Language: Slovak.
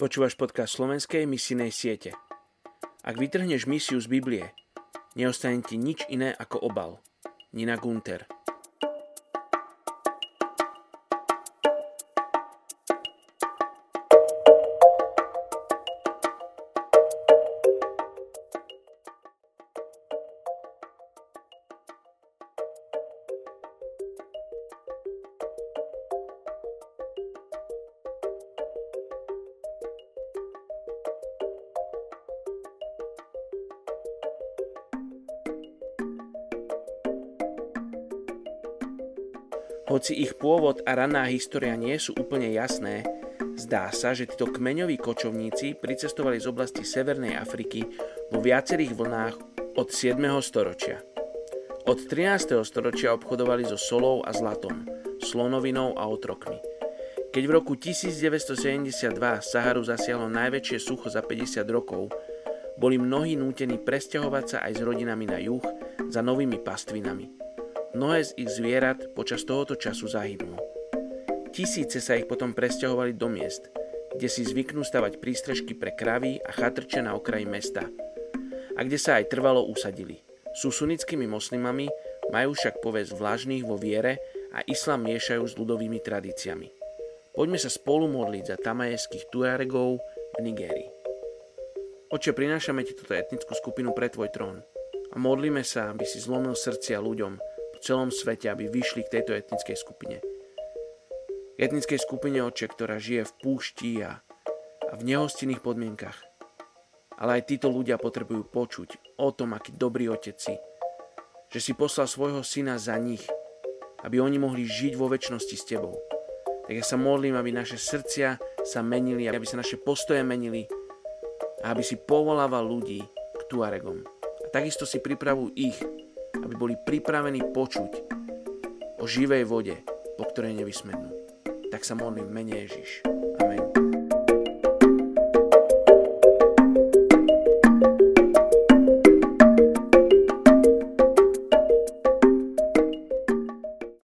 Počúvaš podcast slovenskej misijnej siete. Ak vytrhneš misiu z Biblie, neostane ti nič iné ako obal. Nina Gunter Hoci ich pôvod a raná história nie sú úplne jasné, zdá sa, že títo kmeňoví kočovníci pricestovali z oblasti Severnej Afriky vo viacerých vlnách od 7. storočia. Od 13. storočia obchodovali so solou a zlatom, slonovinou a otrokmi. Keď v roku 1972 Saharu zasiahlo najväčšie sucho za 50 rokov, boli mnohí nútení presťahovať sa aj s rodinami na juh za novými pastvinami – Mnohé z ich zvierat počas tohoto času zahynulo. Tisíce sa ich potom presťahovali do miest, kde si zvyknú stavať prístrežky pre kravy a chatrče na okraji mesta a kde sa aj trvalo usadili. Sú sunnickými moslimami, majú však povesť vlažných vo viere a islám miešajú s ľudovými tradíciami. Poďme sa spolu modliť za tamajeských tuaregov v Nigérii. Oče, prinášame ti túto etnickú skupinu pre tvoj trón a modlíme sa, aby si zlomil srdcia ľuďom, celom svete, aby vyšli k tejto etnickej skupine. Etnickej skupine oče, ktorá žije v púšti a, a v nehostinných podmienkach. Ale aj títo ľudia potrebujú počuť o tom, aký dobrý otec si. Že si poslal svojho syna za nich, aby oni mohli žiť vo väčšnosti s tebou. Tak ja sa modlím, aby naše srdcia sa menili, aby sa naše postoje menili a aby si povolával ľudí k Tuaregom. A takisto si pripravuj ich aby boli pripravení počuť o živej vode, po ktorej nevysmednú. Tak sa modlím v mene Ježiš.